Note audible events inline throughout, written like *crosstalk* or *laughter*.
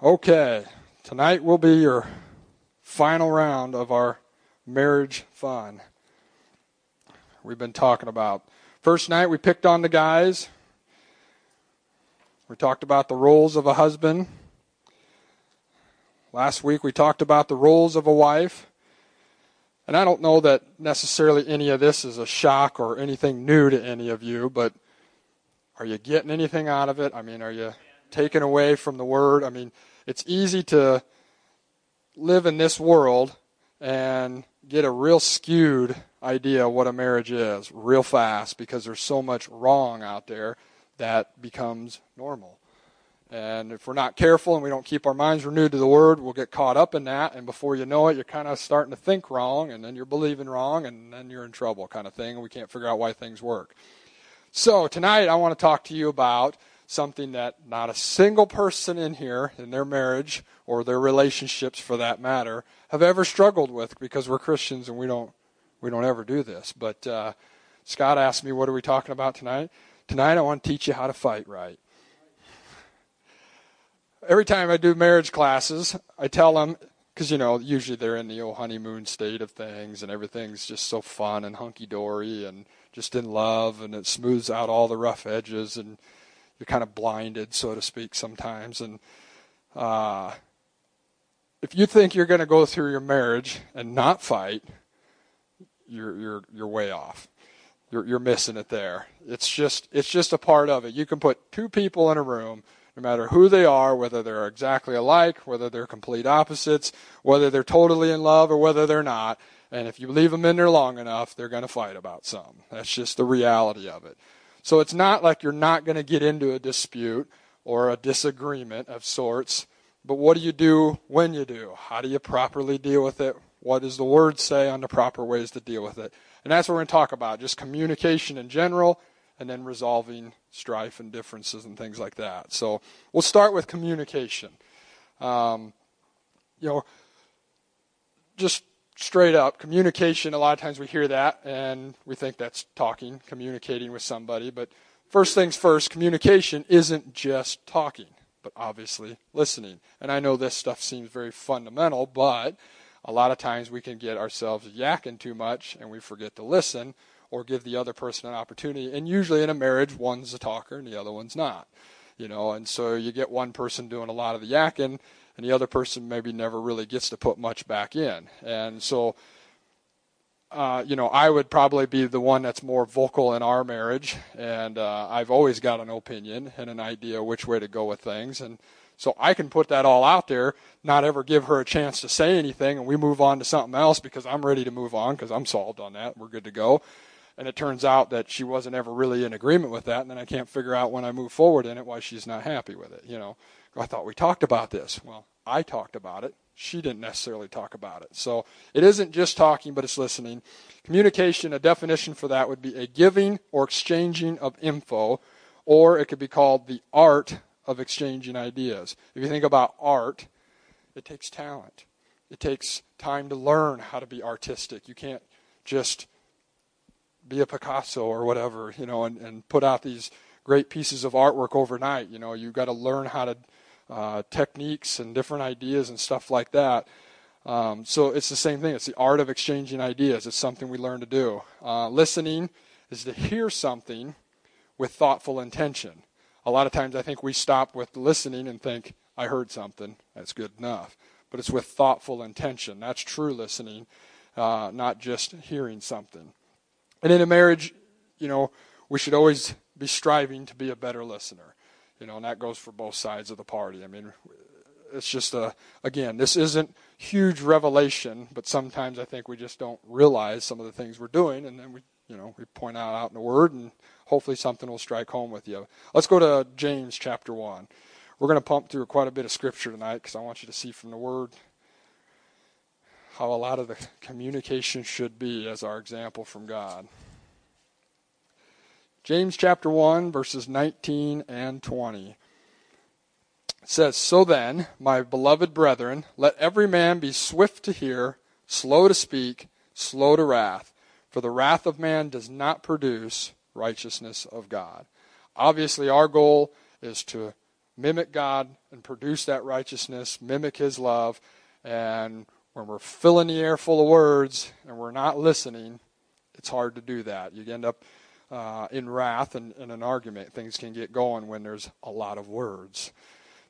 Okay, tonight will be your final round of our marriage fun. We've been talking about. First night we picked on the guys. We talked about the roles of a husband. Last week we talked about the roles of a wife. And I don't know that necessarily any of this is a shock or anything new to any of you, but are you getting anything out of it? I mean, are you taken away from the word? I mean, it's easy to live in this world and get a real skewed idea of what a marriage is real fast because there's so much wrong out there that becomes normal. And if we're not careful and we don't keep our minds renewed to the Word, we'll get caught up in that. And before you know it, you're kind of starting to think wrong, and then you're believing wrong, and then you're in trouble, kind of thing. And we can't figure out why things work. So tonight, I want to talk to you about something that not a single person in here, in their marriage or their relationships for that matter, have ever struggled with because we're Christians and we don't we don't ever do this. But uh, Scott asked me, "What are we talking about tonight?" Tonight, I want to teach you how to fight right. Every time I do marriage classes, I tell them because you know usually they're in the old honeymoon state of things and everything's just so fun and hunky dory and just in love and it smooths out all the rough edges and you're kind of blinded, so to speak, sometimes. And uh, if you think you're going to go through your marriage and not fight, you're you're you're way off. You're you're missing it there. It's just it's just a part of it. You can put two people in a room, no matter who they are, whether they're exactly alike, whether they're complete opposites, whether they're totally in love or whether they're not. And if you leave them in there long enough, they're going to fight about something. That's just the reality of it. So it's not like you're not going to get into a dispute or a disagreement of sorts. But what do you do when you do? How do you properly deal with it? What does the word say on the proper ways to deal with it? And that's what we're going to talk about just communication in general and then resolving strife and differences and things like that. So we'll start with communication. Um, you know, just straight up communication a lot of times we hear that and we think that's talking communicating with somebody. But first things first communication isn't just talking but obviously listening. And i know this stuff seems very fundamental but a lot of times we can get ourselves yakking too much and we forget to listen or give the other person an opportunity. And usually in a marriage one's a talker and the other one's not you know. And so you get one person doing a lot of the yakking and the other person maybe never really gets to put much back in. And so, uh, you know, I would probably be the one that's more vocal in our marriage, and uh, I've always got an opinion and an idea which way to go with things, and so I can put that all out there, not ever give her a chance to say anything, and we move on to something else because I'm ready to move on because I'm solved on that. We're good to go. And it turns out that she wasn't ever really in agreement with that, and then I can't figure out when I move forward in it why she's not happy with it, you know. I thought we talked about this. Well, I talked about it. She didn't necessarily talk about it. So it isn't just talking, but it's listening. Communication, a definition for that would be a giving or exchanging of info, or it could be called the art of exchanging ideas. If you think about art, it takes talent. It takes time to learn how to be artistic. You can't just be a Picasso or whatever, you know, and, and put out these great pieces of artwork overnight. You know, you've got to learn how to uh, techniques and different ideas and stuff like that. Um, so it's the same thing. It's the art of exchanging ideas. It's something we learn to do. Uh, listening is to hear something with thoughtful intention. A lot of times I think we stop with listening and think, I heard something. That's good enough. But it's with thoughtful intention. That's true listening, uh, not just hearing something. And in a marriage, you know, we should always be striving to be a better listener. You know, and that goes for both sides of the party. I mean, it's just a again, this isn't huge revelation, but sometimes I think we just don't realize some of the things we're doing, and then we, you know, we point out out in the Word, and hopefully something will strike home with you. Let's go to James chapter one. We're going to pump through quite a bit of scripture tonight because I want you to see from the Word how a lot of the communication should be as our example from God. James chapter 1, verses 19 and 20. It says, So then, my beloved brethren, let every man be swift to hear, slow to speak, slow to wrath, for the wrath of man does not produce righteousness of God. Obviously, our goal is to mimic God and produce that righteousness, mimic His love. And when we're filling the air full of words and we're not listening, it's hard to do that. You end up uh, in wrath and in an argument. Things can get going when there's a lot of words,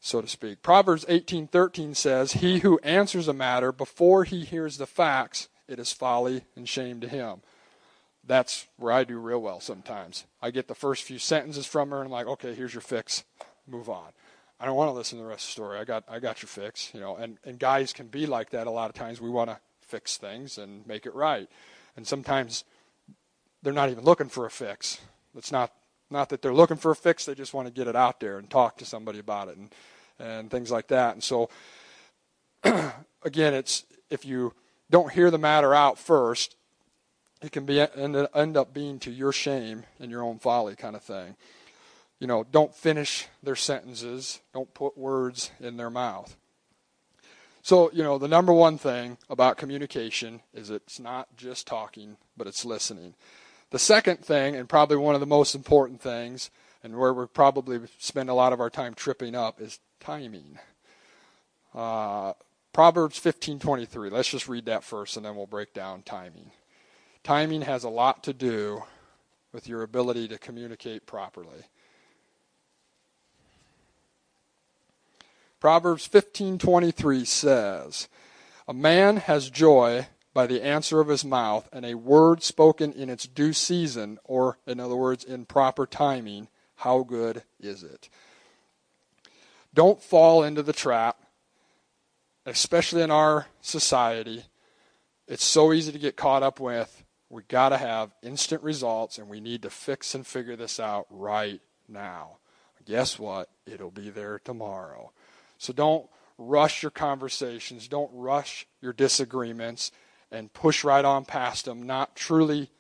so to speak. Proverbs 18:13 says, "He who answers a matter before he hears the facts, it is folly and shame to him." That's where I do real well sometimes. I get the first few sentences from her and I'm like, "Okay, here's your fix. Move on." I don't want to listen to the rest of the story. I got I got your fix, you know. And and guys can be like that a lot of times. We want to fix things and make it right. And sometimes they're not even looking for a fix. It's not not that they're looking for a fix, they just want to get it out there and talk to somebody about it and and things like that. And so *clears throat* again, it's if you don't hear the matter out first, it can be end up being to your shame and your own folly kind of thing you know, don't finish their sentences, don't put words in their mouth. So, you know, the number one thing about communication is it's not just talking, but it's listening. The second thing, and probably one of the most important things, and where we probably spend a lot of our time tripping up, is timing. Uh, Proverbs 15:23. Let's just read that first, and then we'll break down timing. Timing has a lot to do with your ability to communicate properly. Proverbs 15:23 says, "A man has joy by the answer of his mouth, and a word spoken in its due season, or in other words, in proper timing, how good is it?" Don't fall into the trap, especially in our society. It's so easy to get caught up with we got to have instant results and we need to fix and figure this out right now. Guess what? It'll be there tomorrow. So don't rush your conversations, don't rush your disagreements and push right on past them, not truly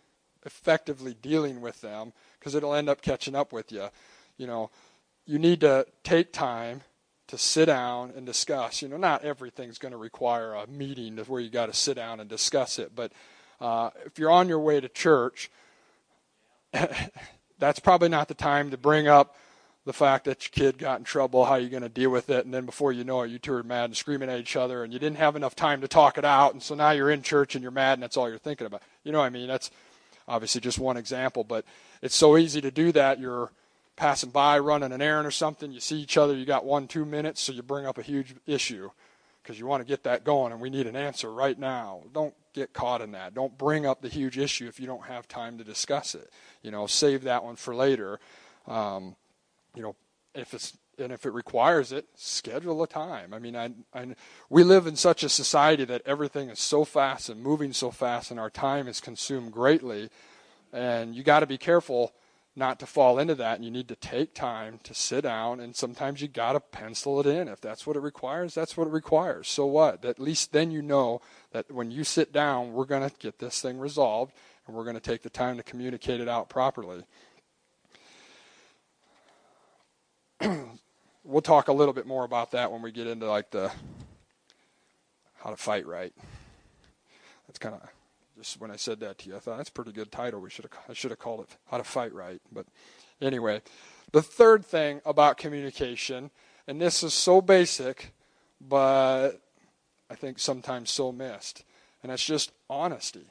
effectively dealing with them because it'll end up catching up with you. You know, you need to take time to sit down and discuss. You know, not everything's going to require a meeting where you got to sit down and discuss it, but uh, if you're on your way to church, *laughs* that's probably not the time to bring up the fact that your kid got in trouble, how you going to deal with it, and then before you know it, you two are mad and screaming at each other, and you didn't have enough time to talk it out, and so now you're in church and you're mad, and that's all you're thinking about. You know what I mean? That's obviously just one example, but it's so easy to do that. You're passing by, running an errand or something, you see each other, you got one, two minutes, so you bring up a huge issue because you want to get that going, and we need an answer right now. Don't get caught in that. Don't bring up the huge issue if you don't have time to discuss it. You know, save that one for later. Um, you know, if it's and if it requires it, schedule a time. I mean, I, I, we live in such a society that everything is so fast and moving so fast, and our time is consumed greatly. And you got to be careful not to fall into that. And you need to take time to sit down, and sometimes you got to pencil it in. If that's what it requires, that's what it requires. So what? At least then you know that when you sit down, we're going to get this thing resolved, and we're going to take the time to communicate it out properly. *clears throat* we'll talk a little bit more about that when we get into like the how to fight right. That's kind of just when I said that to you, I thought that's a pretty good title. We should I should have called it how to fight right. But anyway, the third thing about communication, and this is so basic, but I think sometimes so missed, and that's just honesty.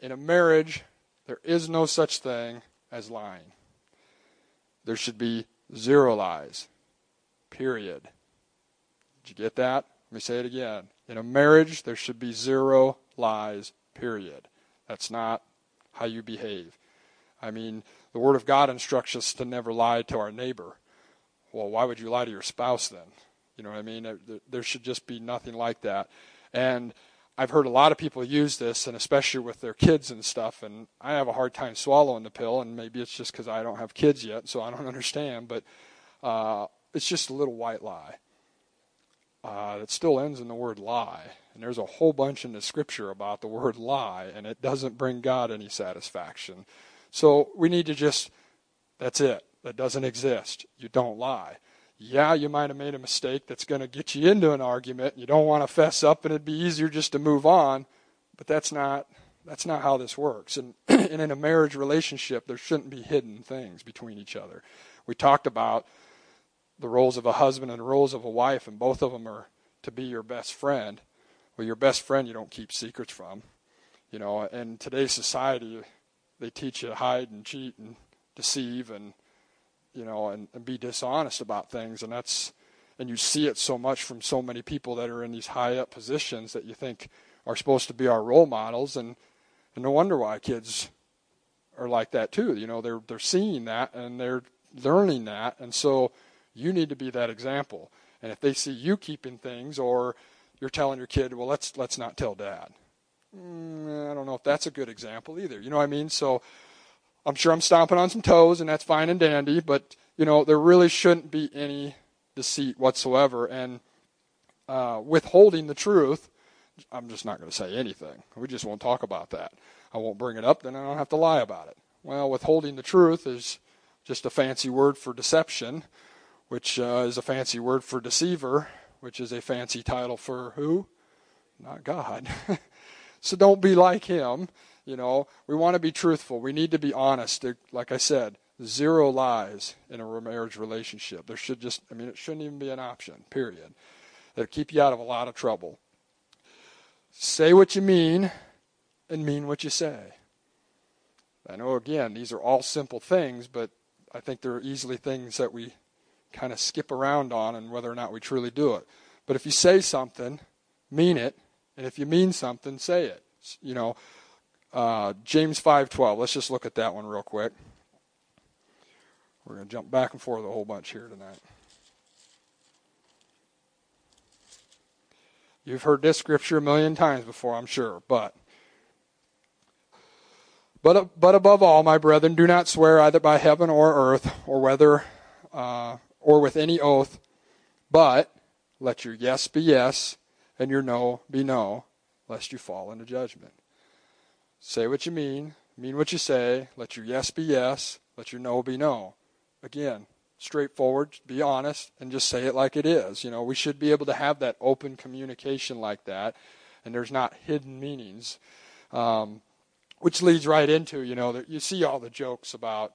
In a marriage, there is no such thing as lying. There should be Zero lies. Period. Did you get that? Let me say it again. In a marriage, there should be zero lies. Period. That's not how you behave. I mean, the Word of God instructs us to never lie to our neighbor. Well, why would you lie to your spouse then? You know what I mean? There should just be nothing like that. And I've heard a lot of people use this, and especially with their kids and stuff. And I have a hard time swallowing the pill, and maybe it's just because I don't have kids yet, so I don't *laughs* understand. But uh, it's just a little white lie. Uh, it still ends in the word lie. And there's a whole bunch in the scripture about the word lie, and it doesn't bring God any satisfaction. So we need to just, that's it. That doesn't exist. You don't lie yeah, you might have made a mistake that's going to get you into an argument. You don't want to fess up, and it'd be easier just to move on. But that's not that's not how this works. And, *clears throat* and in a marriage relationship, there shouldn't be hidden things between each other. We talked about the roles of a husband and the roles of a wife, and both of them are to be your best friend. Well, your best friend you don't keep secrets from. You know, in today's society, they teach you to hide and cheat and deceive and you know and, and be dishonest about things. And that's and you see it so much from so many people that are in these high up positions that you think are supposed to be our role models. And and no wonder why kids are like that too. You know they're they're seeing that and they're learning that. And so you need to be that example. And if they see you keeping things or you're telling your kid well let's let's not tell dad. Mm, i don't know if that's a good example either. You know what i mean? So i'm sure i'm stomping on some toes and that's fine and dandy but you know there really shouldn't be any deceit whatsoever. And uh, withholding the truth i'm just not going to say anything. We just won't talk about that. I won't bring it up then i don't have to lie about it. Well withholding the truth is just a fancy word for deception which uh, is a fancy word for deceiver which is a fancy title for who? Not god. *laughs* So don't be like him you know we want to be truthful we need to be honest like i said zero lies in a marriage relationship. There should just, I mean, it shouldn't even be an option, period. That'll keep you out of a lot of trouble. Say what you mean and mean what you say. I know, again, these are all simple things, but I think they're easily things that we kind of skip around on and whether or not we truly do it. But if you say something, mean it, and if you mean something, say it. You know, uh, James 5:12. Let's just look at that one real quick. We're going to jump back and forth a whole bunch here tonight. You've heard this scripture a million times before, I'm sure, but but but above all, my brethren, do not swear either by heaven or earth, or whether uh, or with any oath, but let your yes be yes and your no be no, lest you fall into judgment. Say what you mean, mean what you say. Let your yes be yes, let your no be no again, straightforward, be honest, and just say it like it is. You know, we should be able to have that open communication like that, and there's not hidden meanings. Um, which leads right into, you know, that you see all the jokes about,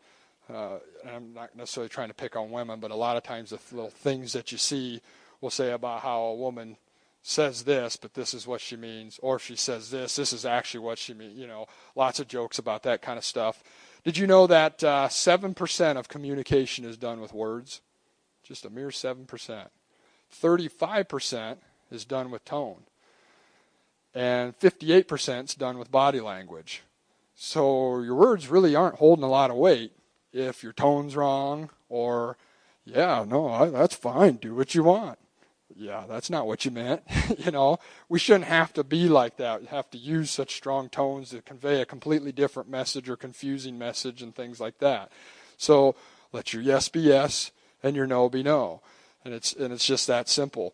uh, I'm not necessarily trying to pick on women, but a lot of times the little things that you see will say about how a woman says this, but this is what she means, or if she says this, this is actually what she means. You know, lots of jokes about that kind of stuff. Did you know that uh, 7% of communication is done with words? Just a mere 7%. 35% is done with tone. And 58% is done with body language. So your words really aren't holding a lot of weight if your tone's wrong or, yeah, no, that's fine, do what you want yeah, that's not what you meant. *laughs* you know, we shouldn't have to be like that. You have to use such strong tones to convey a completely different message or confusing message and things like that. So let your yes be yes and your no be no. And it's and it's just that simple.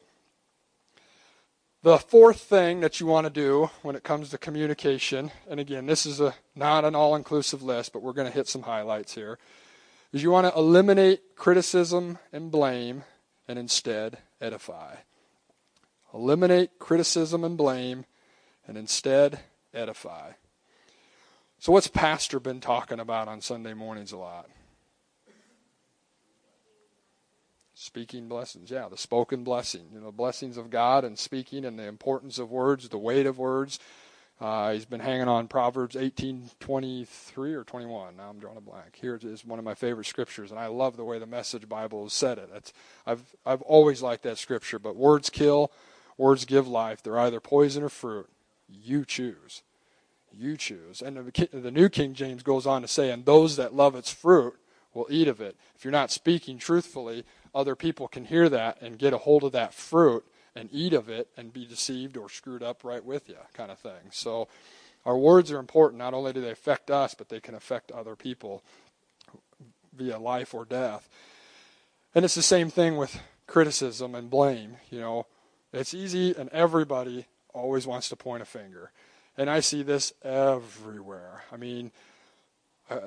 The fourth thing that you want to do when it comes to communication, and again, this is a not an all-inclusive list, but we're going to hit some highlights here, is you want to eliminate criticism and blame and instead edify. Eliminate criticism and blame and instead edify. So, what's Pastor been talking about on Sunday mornings a lot? Speaking blessings. Yeah, the spoken blessing. You know, blessings of God and speaking and the importance of words, the weight of words. Uh, he's been hanging on Proverbs 18:23 or 21. Now I'm drawing a blank. Here is one of my favorite scriptures, and I love the way the Message Bible has said it. I've I've always liked that scripture. But words kill, words give life. They're either poison or fruit. You choose. You choose. And the, the New King James goes on to say, "And those that love its fruit will eat of it." If you're not speaking truthfully, other people can hear that and get a hold of that fruit and eat of it and be deceived or screwed up right with you, kind of thing. So, our words are important. Not only do they affect us, but they can affect other people via life or death. And it's the same thing with criticism and blame. You know, it's easy, and everybody always wants to point a finger. And I see this everywhere. I mean, uh,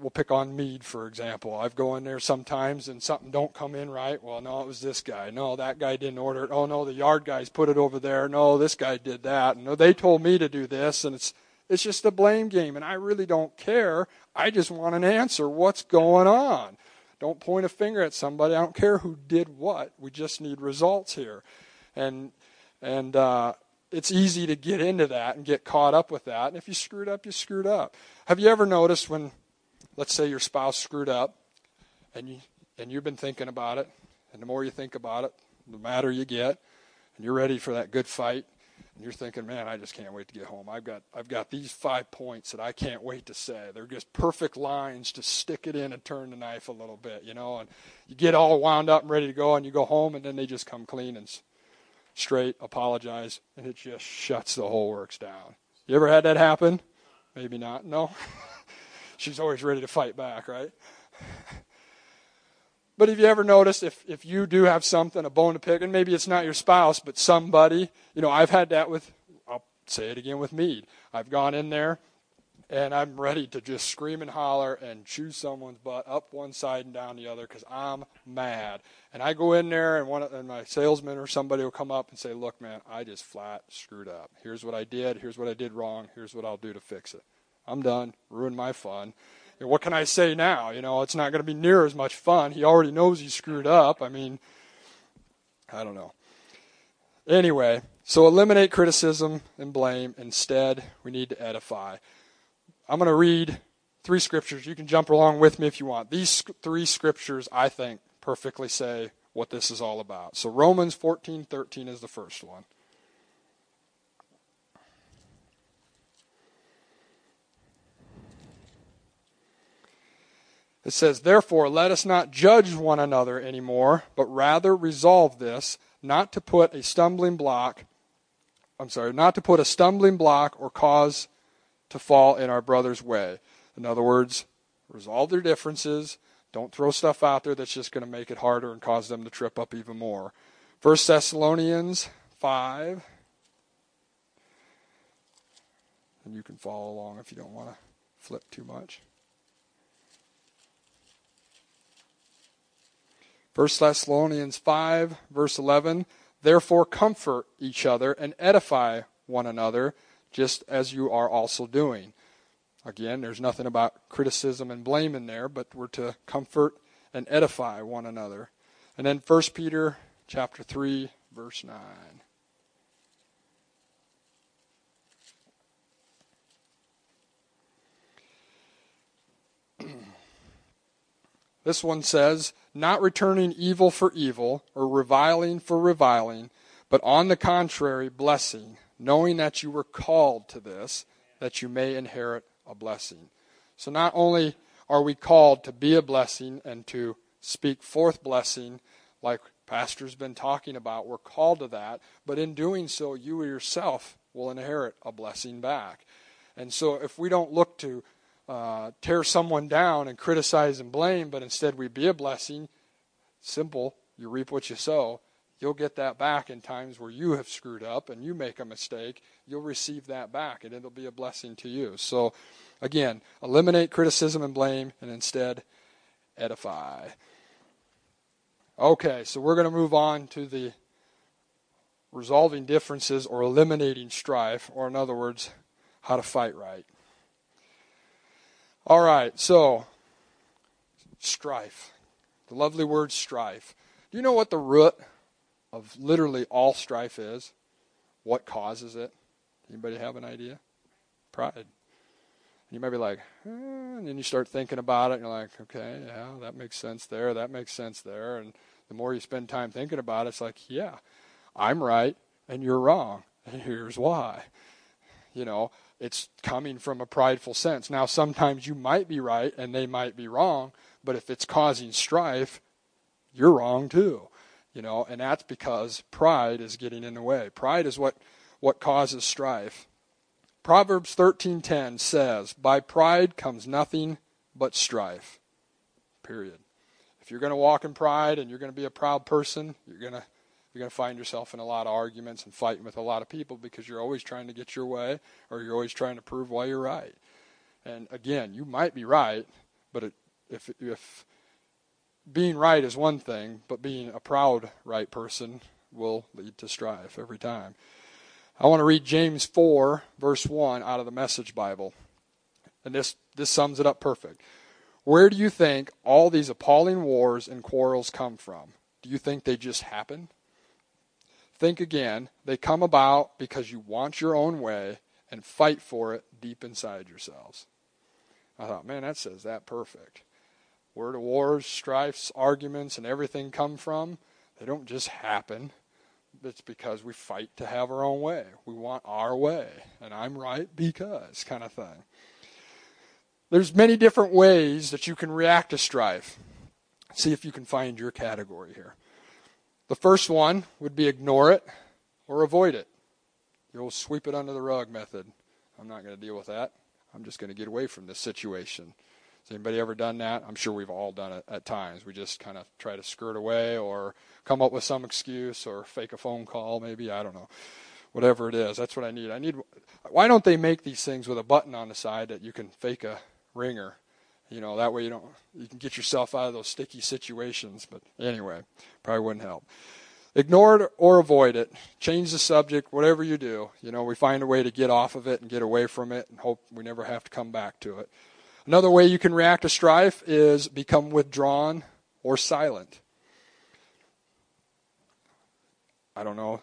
we'll pick on mead for example. I've go in there sometimes and something don't come in right. Well, no, it was this guy. No, that guy didn't order it. Oh no, the yard guys put it over there. No, this guy did that. No, they told me to do this, and it's it's just a blame game, and I really don't care. I just want an answer. What's going on? Don't point a finger at somebody. I don't care who did what. We just need results here. And and uh, it's easy to get into that and get caught up with that. And if you screwed up, you screwed up. Have you ever noticed when, let's say, your spouse screwed up, and you and you've been thinking about it, and the more you think about it, the madder you get, and you're ready for that good fight, and you're thinking, man, I just can't wait to get home. I've got I've got these five points that I can't wait to say. They're just perfect lines to stick it in and turn the knife a little bit, you know. And you get all wound up and ready to go, and you go home, and then they just come clean and straight, apologize, and it just shuts the whole works down. You ever had that happen? Maybe not. No. *laughs* She's always ready to fight back, right? *laughs* But have you ever noticed if, if you do have something, a bone to pick, and maybe it's not your spouse, but somebody, you know, I've had that with, I'll say it again with Mead. I've gone in there and I'm ready to just scream and holler and chew someone's butt up one side and down the other because I'm mad. And I go in there and one of and my salesman or somebody will come up and say, "Look, man, I just flat screwed up. Here's what I did. Here's what I did wrong. Here's what I'll do to fix it. I'm done. Ruined my fun." what can I say now? You know, it's not going to be near as much fun. He already knows he screwed up. I mean, I don't know. Anyway, so eliminate criticism and blame. Instead, we need to edify. I'm going to read three scriptures. You can jump along with me if you want. These three scriptures, I think, perfectly say what this is all about. So Romans 14:13 is the first one. It says, Therefore, let us not judge one another anymore, but rather resolve this, not to put a stumbling block, I'm sorry, not to put a stumbling block or cause to fall in our brother's way. In other words, resolve their differences. Don't throw stuff out there that's just going to make it harder and cause them to trip up even more. 1 Thessalonians 5. And you can follow along if you don't want to flip too much. 1 Thessalonians 5, verse 11 Therefore, comfort each other and edify one another, just as you are also doing. Again, there's nothing about criticism and blame in there, but we're to comfort and edify one another. And then 1 Peter chapter 3, verse 9. This one says, not returning evil for evil or reviling for reviling, but on the contrary, blessing, knowing that you were called to this, that you may inherit a blessing. So not only are we called to be a blessing and to speak forth blessing, like Pastor's been talking about, we're called to that, but in doing so, you yourself will inherit a blessing back. And so if we don't look to uh, tear someone down and criticize and blame, but instead we be a blessing. Simple. You reap what you sow. You'll get that back in times where you have screwed up and you make a mistake. You'll receive that back and it'll be a blessing to you. So, again, eliminate criticism and blame and instead edify. Okay, so we're going to move on to the resolving differences or eliminating strife, or in other words, how to fight right. All right, so strife. The lovely word strife. Do you know what the root of literally all strife is? What causes it? Anybody have an idea? Pride. And you might be like, eh, and then you start thinking about it, and you're like, okay, yeah, that makes sense there, that makes sense there. And the more you spend time thinking about it, it's like, yeah, I'm right and you're wrong, and here's why. You know, it's coming from a prideful sense. Now, sometimes you might be right and they might be wrong, but if it's causing strife, you're wrong too. You know, and that's because pride is getting in the way. Pride is what, what causes strife. Proverbs 13:10 says, "By pride comes nothing but strife." Period. If you're going to walk in pride and you're going to be a proud person, you're going to you're going to find yourself in a lot of arguments and fighting with a lot of people because you're always trying to get your way or you're always trying to prove why you're right. And again, you might be right, but it, if if being right is one thing, but being a proud right person will lead to strife every time. I want to read James 4 verse 1 out of the Message Bible. And this this sums it up perfect. Where do you think all these appalling wars and quarrels come from? Do you think they just happen? Think again. They come about because you want your own way and fight for it deep inside yourselves. I thought, man, that says that perfect. Where do wars, strifes, arguments, and everything come from? They don't just happen. It's because we fight to have our own way. We want our way. And I'm right because kind of thing. There's many different ways that you can react to strife. See if you can find your category here. The first one would be ignore it or avoid it. The old sweep it under the rug method. I'm not going to deal with that. I'm just going to get away from this situation. Has anybody ever done that? I'm sure we've all done it at times. We just kind of try to skirt away or come up with some excuse or fake a phone call, maybe. I don't know. Whatever it is, that's what I need. I need. Why don't they make these things with a button on the side that you can fake a ringer? You know, that way you don't you can get yourself out of those sticky situations. But anyway, probably wouldn't help. Ignore it or avoid it. Change the subject, whatever you do. You know, we find a way to get off of it and get away from it and hope we never have to come back to it. Another way you can react to strife is become withdrawn or silent. I don't know.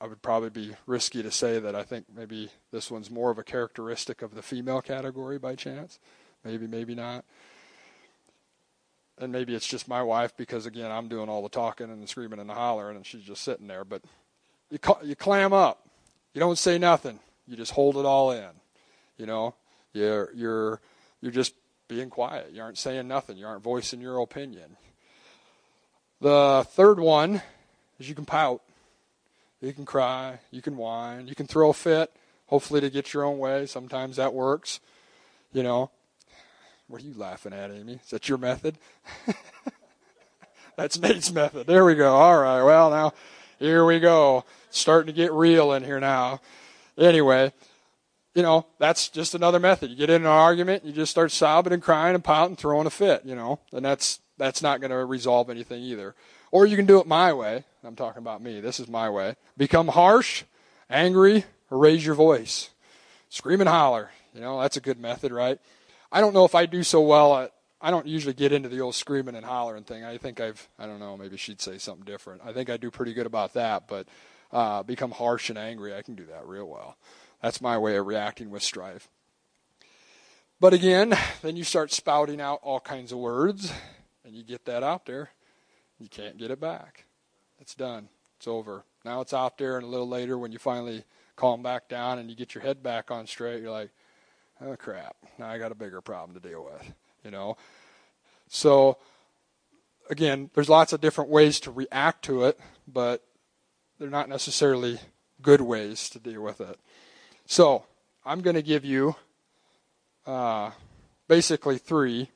I would probably be risky to say that I think maybe this one's more of a characteristic of the female category by chance. Maybe, maybe not. And maybe it's just my wife because, again, I'm doing all the talking and the screaming and the hollering and she's just sitting there. But you, you clam up. You don't say nothing. You just hold it all in. You know, you're, you're, you're just being quiet. You aren't saying nothing. You aren't voicing your opinion. The third one is you can pout. You can cry. You can whine. You can throw a fit, hopefully to get your own way. Sometimes that works. You know, what are you laughing at, Amy? Is that your method? *laughs* That's Nate's method. There we go. All right. Well, now, here we go. starting to get real in here now. Anyway, you know, that's just another method. You get in an argument, you just start sobbing and crying and pouting, and throwing a fit, you know, and that's that's not going to resolve anything either. Or you can do it my way. I'm talking about me. This is my way. Become harsh, angry, or raise your voice. Scream and holler. You know, that's a good method, right? I don't know if I do so well at. I don't usually get into the old screaming and hollering thing. I think I've. I don't know. Maybe she'd say something different. I think I do pretty good about that. But uh, become harsh and angry, I can do that real well. That's my way of reacting with strife. But again, then you start spouting out all kinds of words, and you get that out there. You can't get it back. It's done. It's over. Now it's out there, and a little later, when you finally calm back down and you get your head back on straight, you're like, oh crap, now I got a bigger problem to deal with, you know. So again, there's lots of different ways to react to it, but they're not necessarily good ways to deal with it. So I'm going to give you uh, basically three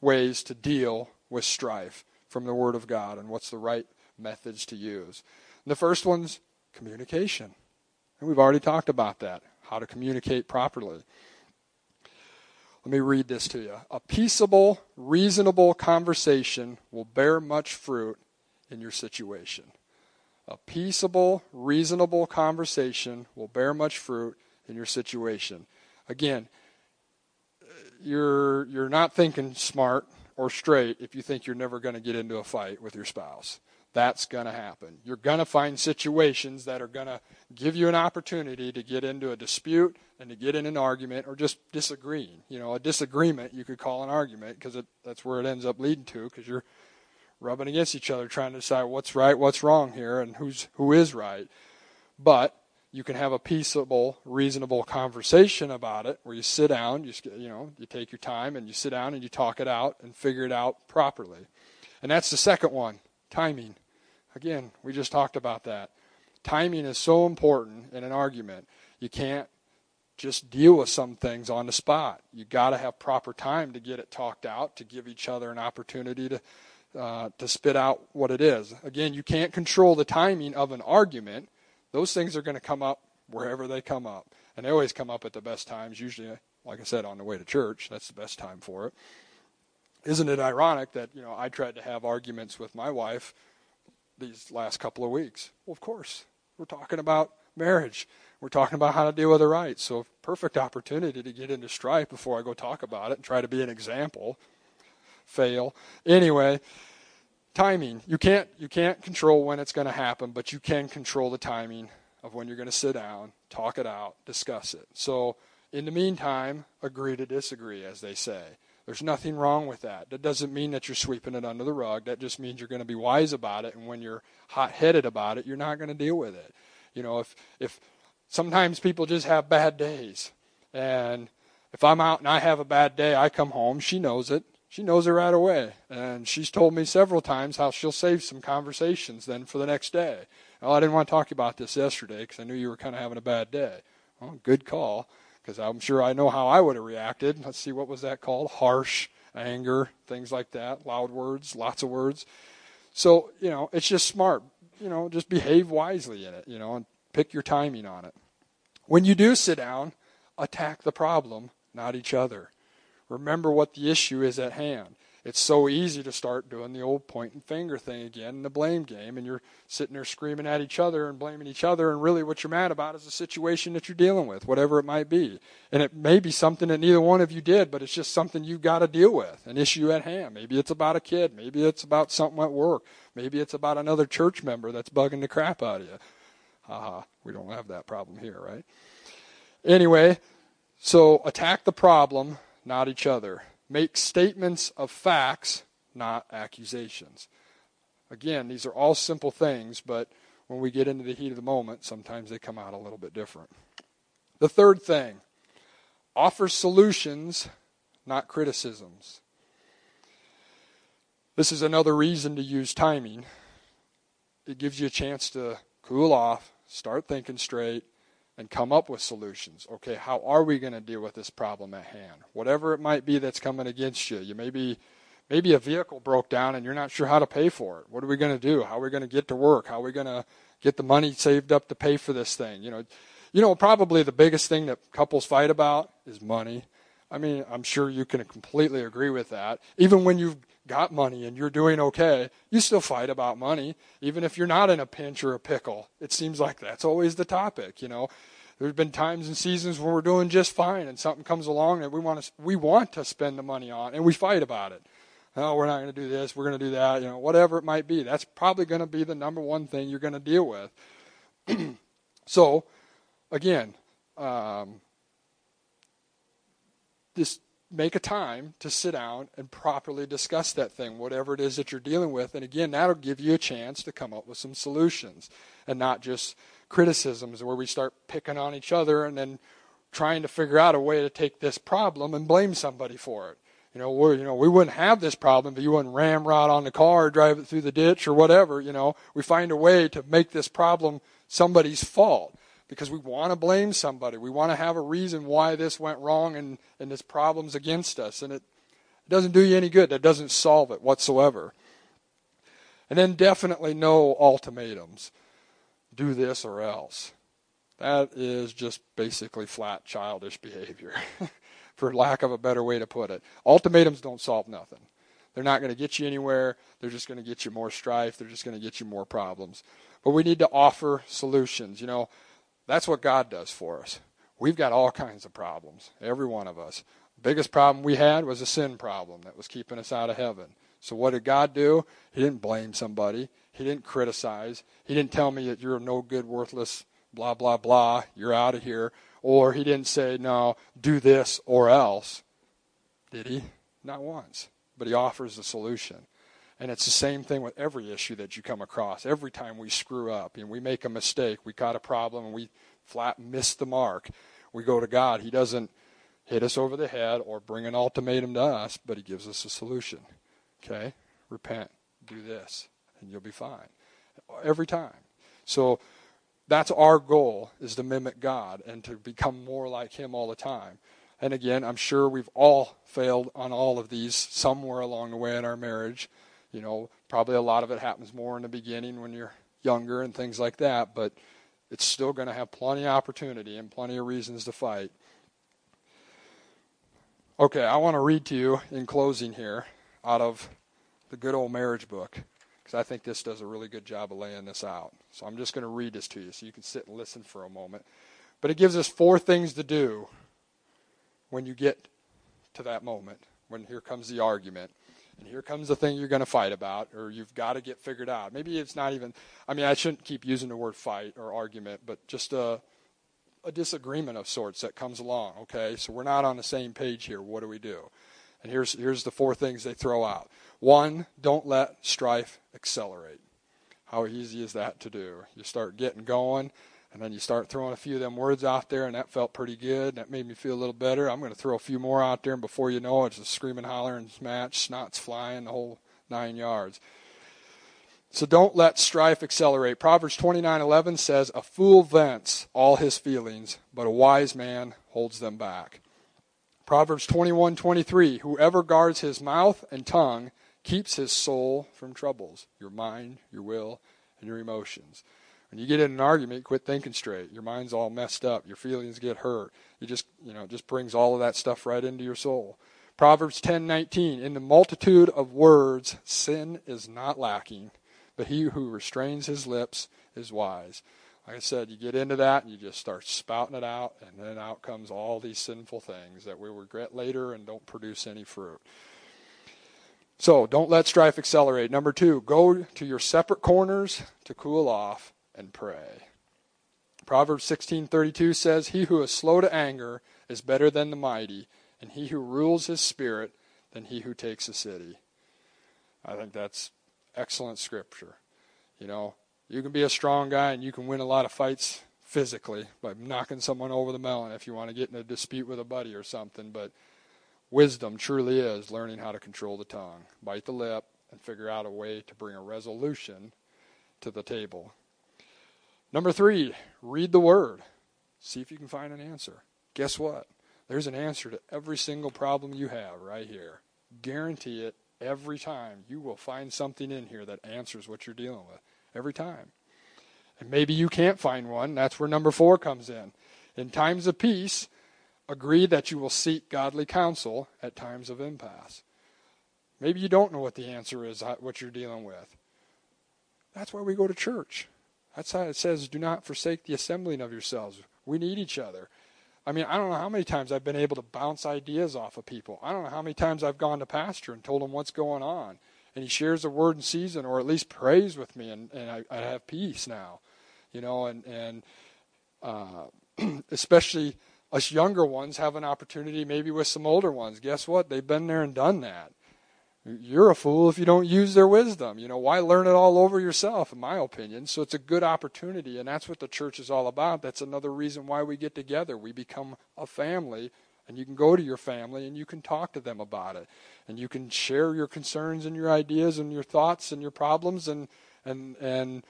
ways to deal with strife from the Word of God and what's the right methods to use. And the first one's communication. And we've already talked about that, how to communicate properly. Let me read this to you. A peaceable, reasonable conversation will bear much fruit in your situation. A peaceable, reasonable conversation will bear much fruit in your situation. Again, you're you're not thinking smart or straight if you think you're never going to get into a fight with your spouse. That's going to happen. You're going to find situations that are going to give you an opportunity to get into a dispute and to get in an argument or just disagreeing. You know, a disagreement you could call an argument because that's where it ends up leading to because you're rubbing against each other trying to decide what's right, what's wrong here, and who's who is right. But you can have a peaceable, reasonable conversation about it where you sit down, you you know, you take your time and you sit down and you talk it out and figure it out properly. And that's the second one, timing. Again, we just talked about that. Timing is so important in an argument. You can't just deal with some things on the spot. You got to have proper time to get it talked out, to give each other an opportunity to uh, to spit out what it is. Again, you can't control the timing of an argument. Those things are going to come up wherever they come up, and they always come up at the best times. Usually, like I said, on the way to church, that's the best time for it. Isn't it ironic that you know I tried to have arguments with my wife these last couple of weeks? Well, of course, we're talking about marriage. We're talking about how to deal with the right. So, perfect opportunity to get into strife before I go talk about it and try to be an example. fail. Anyway, timing. You can't you can't control when it's going to happen, but you can control the timing of when you're going to sit down, talk it out, discuss it. So, in the meantime, agree to disagree as they say. There's nothing wrong with that. That doesn't mean that you're sweeping it under the rug. That just means you're going to be wise about it and when you're hot-headed about it, you're not going to deal with it. You know, if if sometimes people just have bad days and if I'm out and I have a bad day, I come home, she knows it. She knows it right away. And she's told me several times how she'll save some conversations then for the next day. Oh, I didn't want to talk about this yesterday because I knew you were kind of having a bad day. Well, good call because I'm sure I know how I would have reacted. Let's see, what was that called? Harsh, anger, things like that, loud words, lots of words. So, you know, it's just smart. You know, just behave wisely in it, you know, and pick your timing on it. When you do sit down, attack the problem not each other. Remember what the issue is at hand. It's so easy to start doing the old point and finger thing again in the blame game, and you're sitting there screaming at each other and blaming each other, and really what you're mad about is the situation that you're dealing with, whatever it might be. And it may be something that neither one of you did, but it's just something you've got to deal with, an issue at hand. Maybe it's about a kid, maybe it's about something at work, maybe it's about another church member that's bugging the crap out of you. Haha, we don't have that problem here, right? Anyway, so attack the problem, not each other. Make statements of facts, not accusations. Again, these are all simple things, but when we get into the heat of the moment, sometimes they come out a little bit different. The third thing offer solutions, not criticisms. This is another reason to use timing. It gives you a chance to cool off, start thinking straight, and come up with solutions. Okay, how are we going to deal with this problem at hand? Whatever it might be that's coming against you. You maybe maybe a vehicle broke down and you're not sure how to pay for it. What are we going to do? How are we going to get to work? How are we going to get the money saved up to pay for this thing? You know, you know probably the biggest thing that couples fight about is money. I mean, I'm sure you can completely agree with that. Even when you've got money and you're doing okay, you still fight about money, even if you're not in a pinch or a pickle. It seems like that's always the topic, you know. There's been times and seasons when we're doing just fine, and something comes along that we want to we want to spend the money on, and we fight about it. Oh, we're not going to do this. We're going to do that. You know, whatever it might be. That's probably going to be the number one thing you're going to deal with. *clears throat* so, again, um, this make a time to sit down and properly discuss that thing, whatever it is that you're dealing with. And again, that'll give you a chance to come up with some solutions and not just criticisms where we start picking on each other and then trying to figure out a way to take this problem and blame somebody for it. You know, we you know we wouldn't have this problem if you wouldn't ramrod on the car, drive it through the ditch or whatever. You know, we find a way to make this problem somebody's fault because we want to blame somebody. We want to have a reason why this went wrong and, and this problem's against us. And it, it doesn't do you any good. That doesn't solve it whatsoever. And then definitely no ultimatums. Do this or else. That is just basically flat childish behavior, *laughs* for lack of a better way to put it. Ultimatums don't solve nothing. They're not going to get you anywhere. They're just going to get you more strife. They're just going to get you more problems. But we need to offer solutions. You know, that's what God does for us. We've got all kinds of problems, every one of us. Biggest problem we had was a sin problem that was keeping us out of heaven. So what did God do? He didn't blame somebody. He didn't criticize. He didn't tell me that you're no good, worthless, blah, blah, blah, you're out of here. Or he didn't say, no, do this or else. Did he? Not once. But he offers a solution. And it's the same thing with every issue that you come across. Every time we screw up and we make a mistake, we got a problem and we flat miss the mark, we go to God. He doesn't hit us over the head or bring an ultimatum to us, but He gives us a solution. Okay? Repent. Do this, and you'll be fine. Every time. So that's our goal is to mimic God and to become more like Him all the time. And again, I'm sure we've all failed on all of these somewhere along the way in our marriage. You know, probably a lot of it happens more in the beginning when you're younger and things like that, but it's still going to have plenty of opportunity and plenty of reasons to fight. Okay, I want to read to you in closing here out of the good old marriage book because I think this does a really good job of laying this out. So I'm just going to read this to you so you can sit and listen for a moment. But it gives us four things to do when you get to that moment, when here comes the argument. And here comes the thing you're going to fight about, or you've got to get figured out. Maybe it's not even, I mean, I shouldn't keep using the word fight or argument, but just a, a disagreement of sorts that comes along, okay? So we're not on the same page here. What do we do? And here's, here's the four things they throw out. One, don't let strife accelerate. How easy is that to do? You start getting going, and then you start throwing a few of them words out there, and that felt pretty good. That made me feel a little better. I'm going to throw a few more out there, and before you know it, it's a screaming, hollering match, snots flying, the whole nine yards. So don't let strife accelerate. Proverbs 29:11 says, "A fool vents all his feelings, but a wise man holds them back." Proverbs 21:23, "Whoever guards his mouth and tongue keeps his soul from troubles, your mind, your will, and your emotions." When you get in an argument, you quit thinking straight. Your mind's all messed up. Your feelings get hurt. You just, you know, just brings all of that stuff right into your soul. Proverbs 10:19, "In the multitude of words sin is not lacking, but he who restrains his lips is wise." Like I said, you get into that and you just start spouting it out, and then out comes all these sinful things that we regret later and don't produce any fruit. So don't let strife accelerate. Number two, go to your separate corners to cool off and pray. Proverbs 16:32 says, "He who is slow to anger is better than the mighty, and he who rules his spirit than he who takes a city." I think that's excellent scripture. You know, you can be a strong guy and you can win a lot of fights physically by knocking someone over the melon if you want to get in a dispute with a buddy or something, but wisdom truly is learning how to control the tongue, bite the lip, and figure out a way to bring a resolution to the table. Number three, read the Word. See if you can find an answer. Guess what? There's an answer to every single problem you have right here. Guarantee it every time. You will find something in here that answers what you're dealing with. Every time. And maybe you can't find one. That's where number four comes in. In times of peace, agree that you will seek godly counsel at times of impasse. Maybe you don't know what the answer is, uh, what you're dealing with. That's why we go to church. That's how it says, do not forsake the assembling of yourselves. We need each other. I mean, I don't know how many times I've been able to bounce ideas off of people. I don't know how many times I've gone to pastor and told him what's going on. And he shares a word in season or at least prays with me, and, and I, I have peace now. You know, and, and uh, *clears throat* especially us younger ones have an opportunity maybe with some older ones. Guess what? They've been there and done that. You're a fool if you don't use their wisdom. You know, why learn it all over yourself, in my opinion? So it's a good opportunity, and that's what the church is all about. That's another reason why we get together. We become a family, and you can go to your family and you can talk to them about it. And you can share your concerns and your ideas and your thoughts and your problems, and, and, and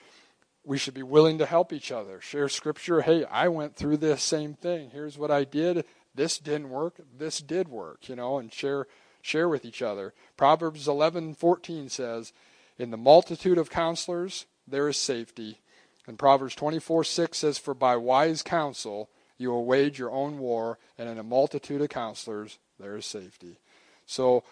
we should be willing to help each other. Share scripture. Hey, I went through this same thing. Here's what I did. This didn't work. This did work, you know, and share share with each other. Proverbs 11:14 says, "In the multitude of counselors there is safety." And Proverbs 24:6 says, "For by wise counsel you will wage your own war, and in a multitude of counselors there is safety." So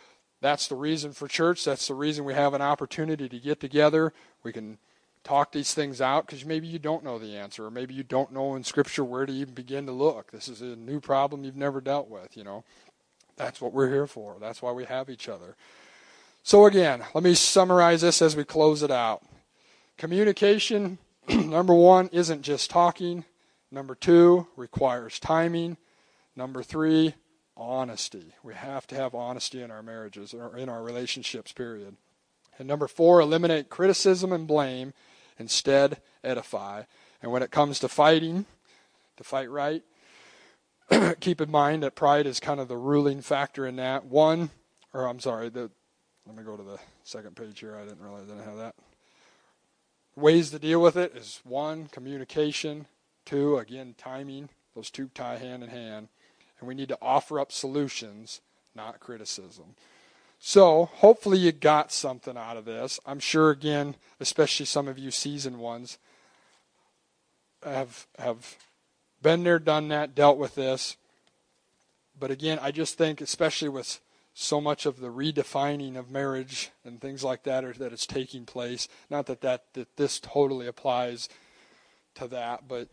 that's the reason for church. That's the reason we have an opportunity to get together. We can talk these things out because maybe you don't know the answer, or maybe you don't know in Scripture where to even begin to look. This is a new problem you've never dealt with, you know. That's what we're here for. That's why we have each other. So, again, let me summarize this as we close it out. Communication, *clears throat* number one, isn't just talking. Number two, requires timing. Number three, honesty. We have to have honesty in our marriages or in our relationships, period. And number four, eliminate criticism and blame. Instead, edify. And when it comes to fighting, to fight right, *clears throat* keep in mind that pride is kind of the ruling factor in that. One, or I'm sorry, the, let me go to the second page here. I didn't realize I didn't have that. Ways to deal with it is one, communication. Two, again, timing. Those two tie hand in hand. And we need to offer up solutions, not criticism. So, hopefully, you got something out of this. I'm sure, again, especially some of you seasoned ones, have have been there, done that, dealt with this. But again, I just think, especially with so much of the redefining of marriage and things like that, or that it's taking place. Not that, that that this totally applies to that, but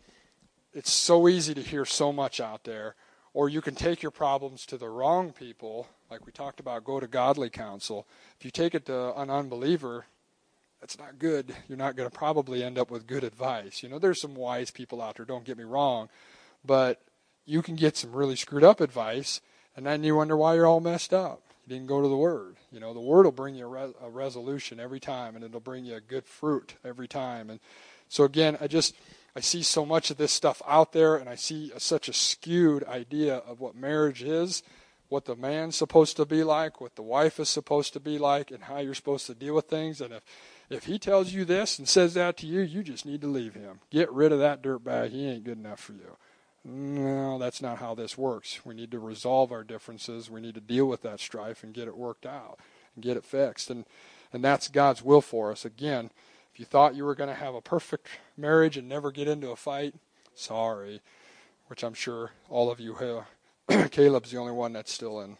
it's so easy to hear so much out there. Or you can take your problems to the wrong people like we talked about, go to godly counsel. If you take it to an unbeliever, that's not good. You're not going to probably end up with good advice. You know, there's some wise people out there, don't get me wrong, but you can get some really screwed up advice, and then you wonder why you're all messed up. You didn't go to the Word. You know, the Word will bring you a, re- a resolution every time, and it'll bring you a good fruit every time. And so, again, I just. I see so much of this stuff out there, and I see a, such a skewed idea of what marriage is, what the man's supposed to be like, what the wife is supposed to be like, and how you're supposed to deal with things. And if if he tells you this and says that to you, you just need to leave him. Get rid of that dirtbag. He ain't good enough for you. No, that's not how this works. We need to resolve our differences. We need to deal with that strife and get it worked out and get it fixed. And and that's God's will for us. Again, if you thought you were going to have a perfect marriage and never get into a fight, sorry. Which I'm sure all of you have. *clears throat* Caleb's the only one that's still in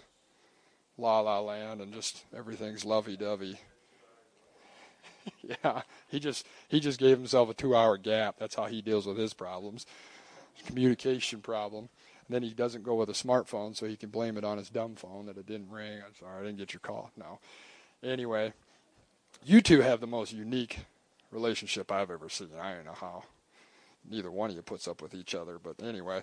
la la land and just everything's lovey dovey. *laughs* yeah, he just he just gave himself a two-hour gap. That's how he deals with his problems, communication problem. And then he doesn't go with a smartphone, so he can blame it on his dumb phone that it didn't ring. I'm sorry, I didn't get your call. No. Anyway, you two have the most unique relationship I've ever seen. I don't know how neither one of you puts up with each other, but anyway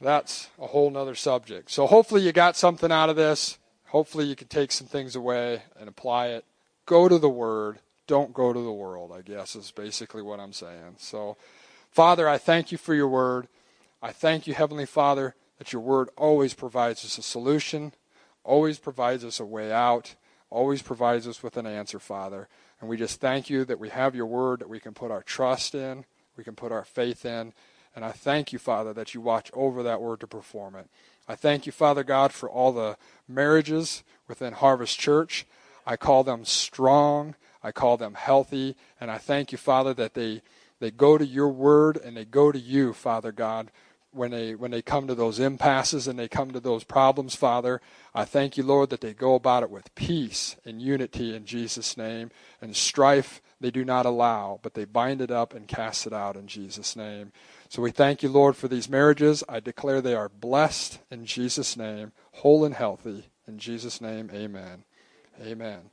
that's a whole nother subject. So hopefully you got something out of this. Hopefully, you can take some things away and apply it. Go to the Word. Don't go to the world, I guess, is basically what I'm saying. So, Father, I thank you for your Word. I thank you, Heavenly Father, that your Word always provides us a solution, always provides us a way out, always provides us with an answer, Father. And we just thank you that we have your Word that we can put our trust in, we can put our faith in. And I thank you, Father, that you watch over that Word to perform it. I thank you, Father God, for all the marriages within Harvest Church. I call them strong. I call them healthy. And I thank you, Father, that they, they go to your word and they go to you, Father God, when they when they come to those impasses and they come to those problems, Father. I thank you, Lord, that they go about it with peace and unity in Jesus' name. And strife they do not allow, but they bind it up and cast it out in Jesus' name. So we thank you, Lord, for these marriages. I declare they are blessed in Jesus' name, whole and healthy. In Jesus' name, amen. Amen.